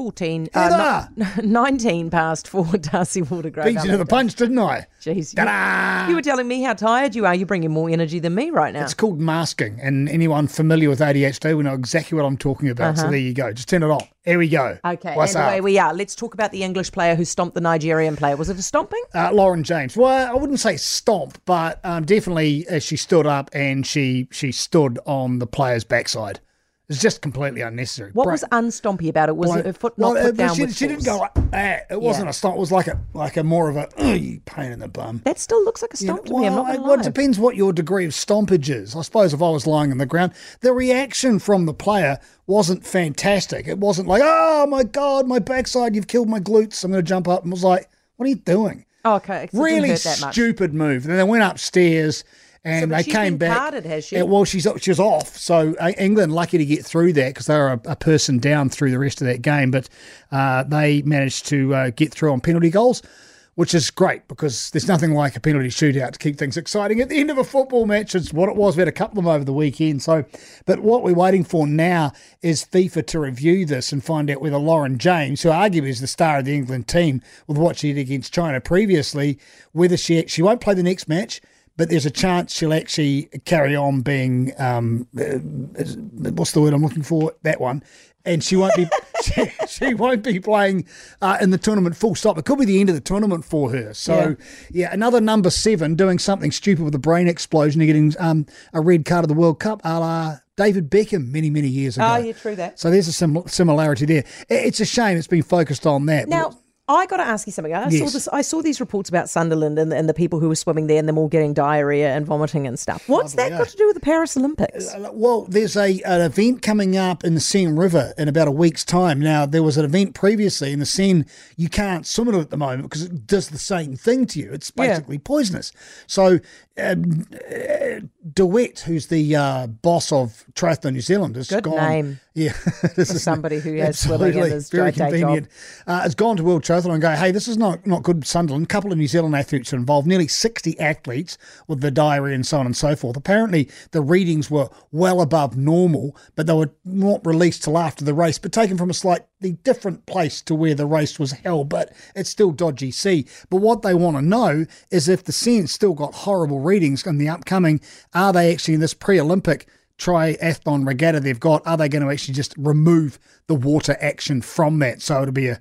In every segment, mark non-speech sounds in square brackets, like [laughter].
14, uh, Heather! ni- [laughs] 19 past four, [laughs] D'Arcy Waldegrave. Beat you to the punch, didn't I? Jeez, Ta-da! you, you were telling me how tired you are. You're bringing more energy than me right now. It's called masking, and anyone familiar with ADHD will know exactly what I'm talking about. So there you go. Just turn it on. Here we go. Uh-huh. Okay, What's and up? away we are. Let's talk about the English player who stomped the Nigerian player. Was it a stomping? Uh, Lauren James. Well, I wouldn't say stomp, but um, definitely uh, she stood up and she she stood on the player's backside. It's just completely unnecessary. What was unstompy about it? Was Like- it a foot not well, put uh, down she, she didn't go like that. It wasn't Yeah. a stomp. It was like a like a more of a pain in the bum. That still looks like a You know, stomp to me. I'm not well, it- well, depends what your degree of stompage is. I suppose if I was lying on the ground, the reaction from the player wasn't fantastic. It wasn't like, oh my God, my backside, you've killed my glutes. I'm going to jump up. And was like, what are you doing? Oh, okay, so it didn't really hurt that much. stupid move. And then they went upstairs and but they she's came been back. carded, has she? Well, she's she was off. So England lucky to get through that because they were a, a person down through the rest of that game, but uh, they managed to uh, get through on penalty goals. Which is great because there's nothing like a penalty shootout to keep things exciting at the end of a football match. It's what it was. We had a couple of them over the weekend. So, but what we're waiting for now is FIFA to review this and find out whether Lauren James, who arguably is the star of the England team with what she did against China previously, whether she she won't play the next match, but there's a chance she'll actually carry on being um, uh, what's the word I'm looking for? That one. And she won't be [laughs] she, she won't be playing uh, in the tournament full stop. It could be the end of the tournament for her. So yeah, another number seven doing something stupid with a brain explosion and getting um, a red card of the World Cup, a la David Beckham many many years ago. Oh, yeah, true that. So there's a sim- similarity there. It's a shame it's been focused on that. Now, I got to ask you something. I saw this. I saw these reports about Sunderland and, and the people who were swimming there, and them all getting diarrhea and vomiting and stuff. What's that got to do with the Paris Olympics? Uh, Well, there's a an event coming up in the Seine River in about a week's time. Now, there was an event previously in the Seine. You can't swim in it at the moment because it does the same thing to you. It's Yeah. basically poisonous. So, um, uh, DeWitt, who's the uh, boss of Triathlon New Zealand, has Good gone. name. [laughs] Yeah, this is somebody who has swimming in his very convenient. Uh, has gone to World Triathlon and go, hey, this is not not good. Sunderland, a couple of New Zealand athletes are involved, nearly sixty athletes with the diarrhea and so on and so forth. Apparently, the readings were well above normal, but they were not released till after the race, but taken from a slightly different place to where the race was held. But it's still dodgy sea. But what they want to know is if the Seine's still got horrible readings in the upcoming, are they actually in this pre-Olympic? triathlon regatta they've got, are they going to actually just remove the water action from that? So it'll be a,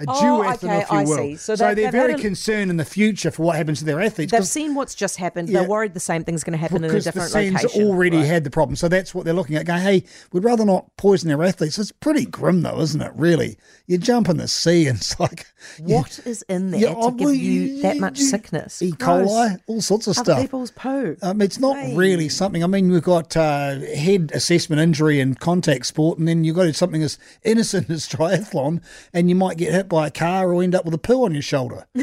a Oh, duathlon, okay, if you I will. see. So So, they're very a- concerned in the future for what happens to their athletes. They've seen what's just happened. Yeah. They're worried the same thing's going to happen in a different the location. already Right. had the problem. So that's what they're looking at. Going, hey, we'd rather not poison their athletes. It's pretty grim, though, isn't it? Really, you jump in the sea and it's like What is in there Yeah, to oh, give you that much sickness? E. Gross. coli, all sorts of Other stuff. people's poo. Um, it's not really something. I mean, we've got uh, head assessment injury and contact sport, and then you've got something as innocent [laughs] as triathlon, and you might get hit by a car or end up with a poo on your shoulder. [laughs]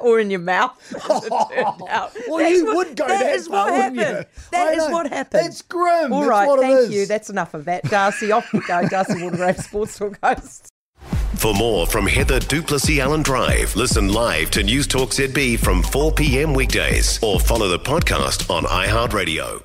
or in your mouth. [laughs] as it turned [laughs] out. Well, That's you what- would go That that is far, what wouldn't you? happened. That I is know. what happened. It's grim. All That's right, what thank is. you. That's enough of that. D'Arcy, off we go. D'Arcy Waldegrave, Sports Talk host. For more from Heather du Plessis-Allen Drive, listen live to Newstalk ZB from 4 p.m. weekdays or follow the podcast on iHeartRadio.